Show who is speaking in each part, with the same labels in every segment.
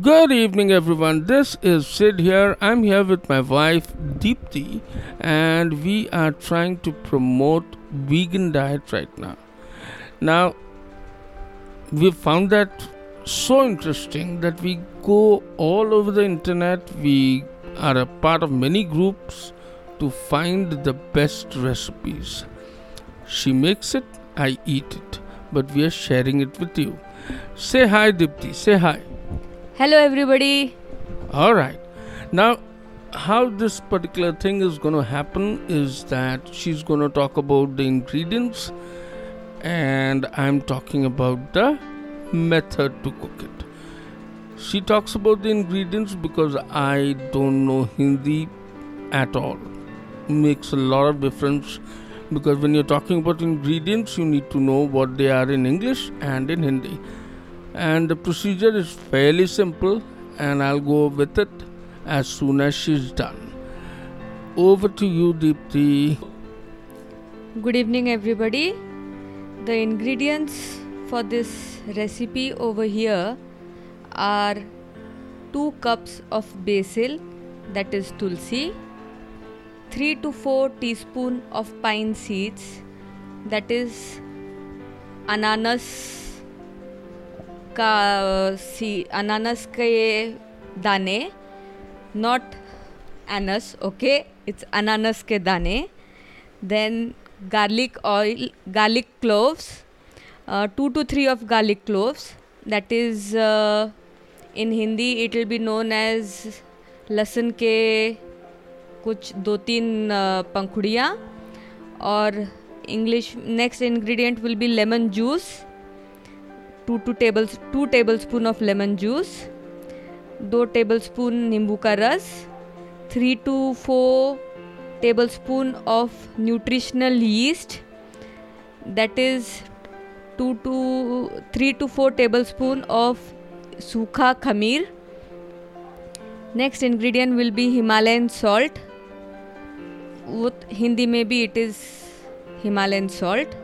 Speaker 1: Good evening, everyone. This is Sid here. I'm here with my wife Deepti, and we are trying to promote vegan diet right now. Now, we found that so interesting that we go all over the internet. We are a part of many groups to find the best recipes. She makes it, I eat it, but we are sharing it with you. Say hi, Deepti. Say hi.
Speaker 2: Hello, everybody.
Speaker 1: All right. Now, how this particular thing is going to happen is that she's going to talk about the ingredients, and I'm talking about the method to cook it. She talks about the ingredients because I don't know Hindi at all. Makes a lot of difference because when you're talking about ingredients, you need to know what they are in English and in Hindi. And the procedure is fairly simple, and I'll go with it as soon as she's done. Over to you, Deepti.
Speaker 2: Good evening, everybody. The ingredients for this recipe over here are 2 cups of basil, that is tulsi, 3 to 4 teaspoon of pine seeds, that is ananas का सी, अनानस के दाने not anus okay it's अनानस के दाने. Then garlic oil garlic cloves two to three of garlic cloves that is in Hindi it will be known as लहसुन के कुछ दो तीन पंखुड़ियाँ. और English next ingredient will be lemon juice 2 two table two tablespoon of lemon juice दो tablespoon नींबू का रस three to four tablespoon of nutritional yeast that is two to three to four tablespoon of सूखा खमीर next ingredient will be Himalayan salt वो हिंदी में भी it is Himalayan salt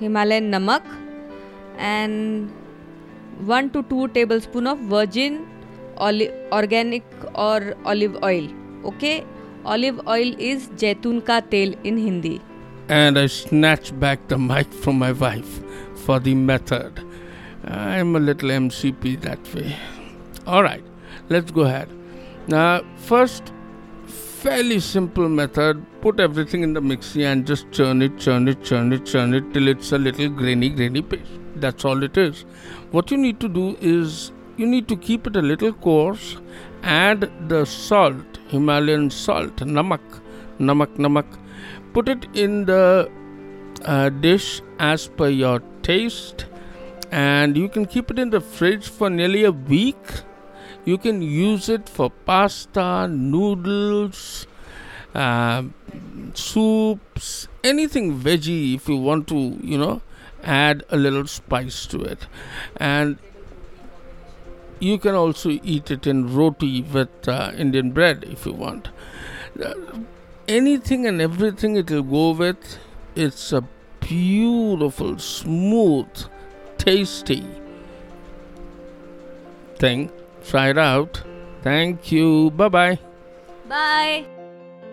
Speaker 2: Himalayan नमक and 1 to 2 tablespoon of virgin olive organic or olive oil okay? Olive oil is jaitun ka tel in hindi.
Speaker 1: And i snatch back the mic from my wife for the method. I'm a little mcp that way. All right let's go ahead. Now first fairly simple method. Put everything in the mixie and just churn it churn it churn it churn it till it's a little grainy grainy paste that's all it is. What you need to do is you need to keep it a little coarse, add the salt, Himalayan salt, namak, namak, namak. Put it in the uh, dish as per your taste, and you can keep it in the fridge for nearly a week. You can use it for pasta, noodles, uh, soups, anything veggie if you want to, you know add a little spice to it. And you can also eat it in roti with uh, indian bread if you want. Uh, anything and everything it will go with it's a beautiful smooth tasty thing. Try it out. Thank you. Bye bye
Speaker 2: bye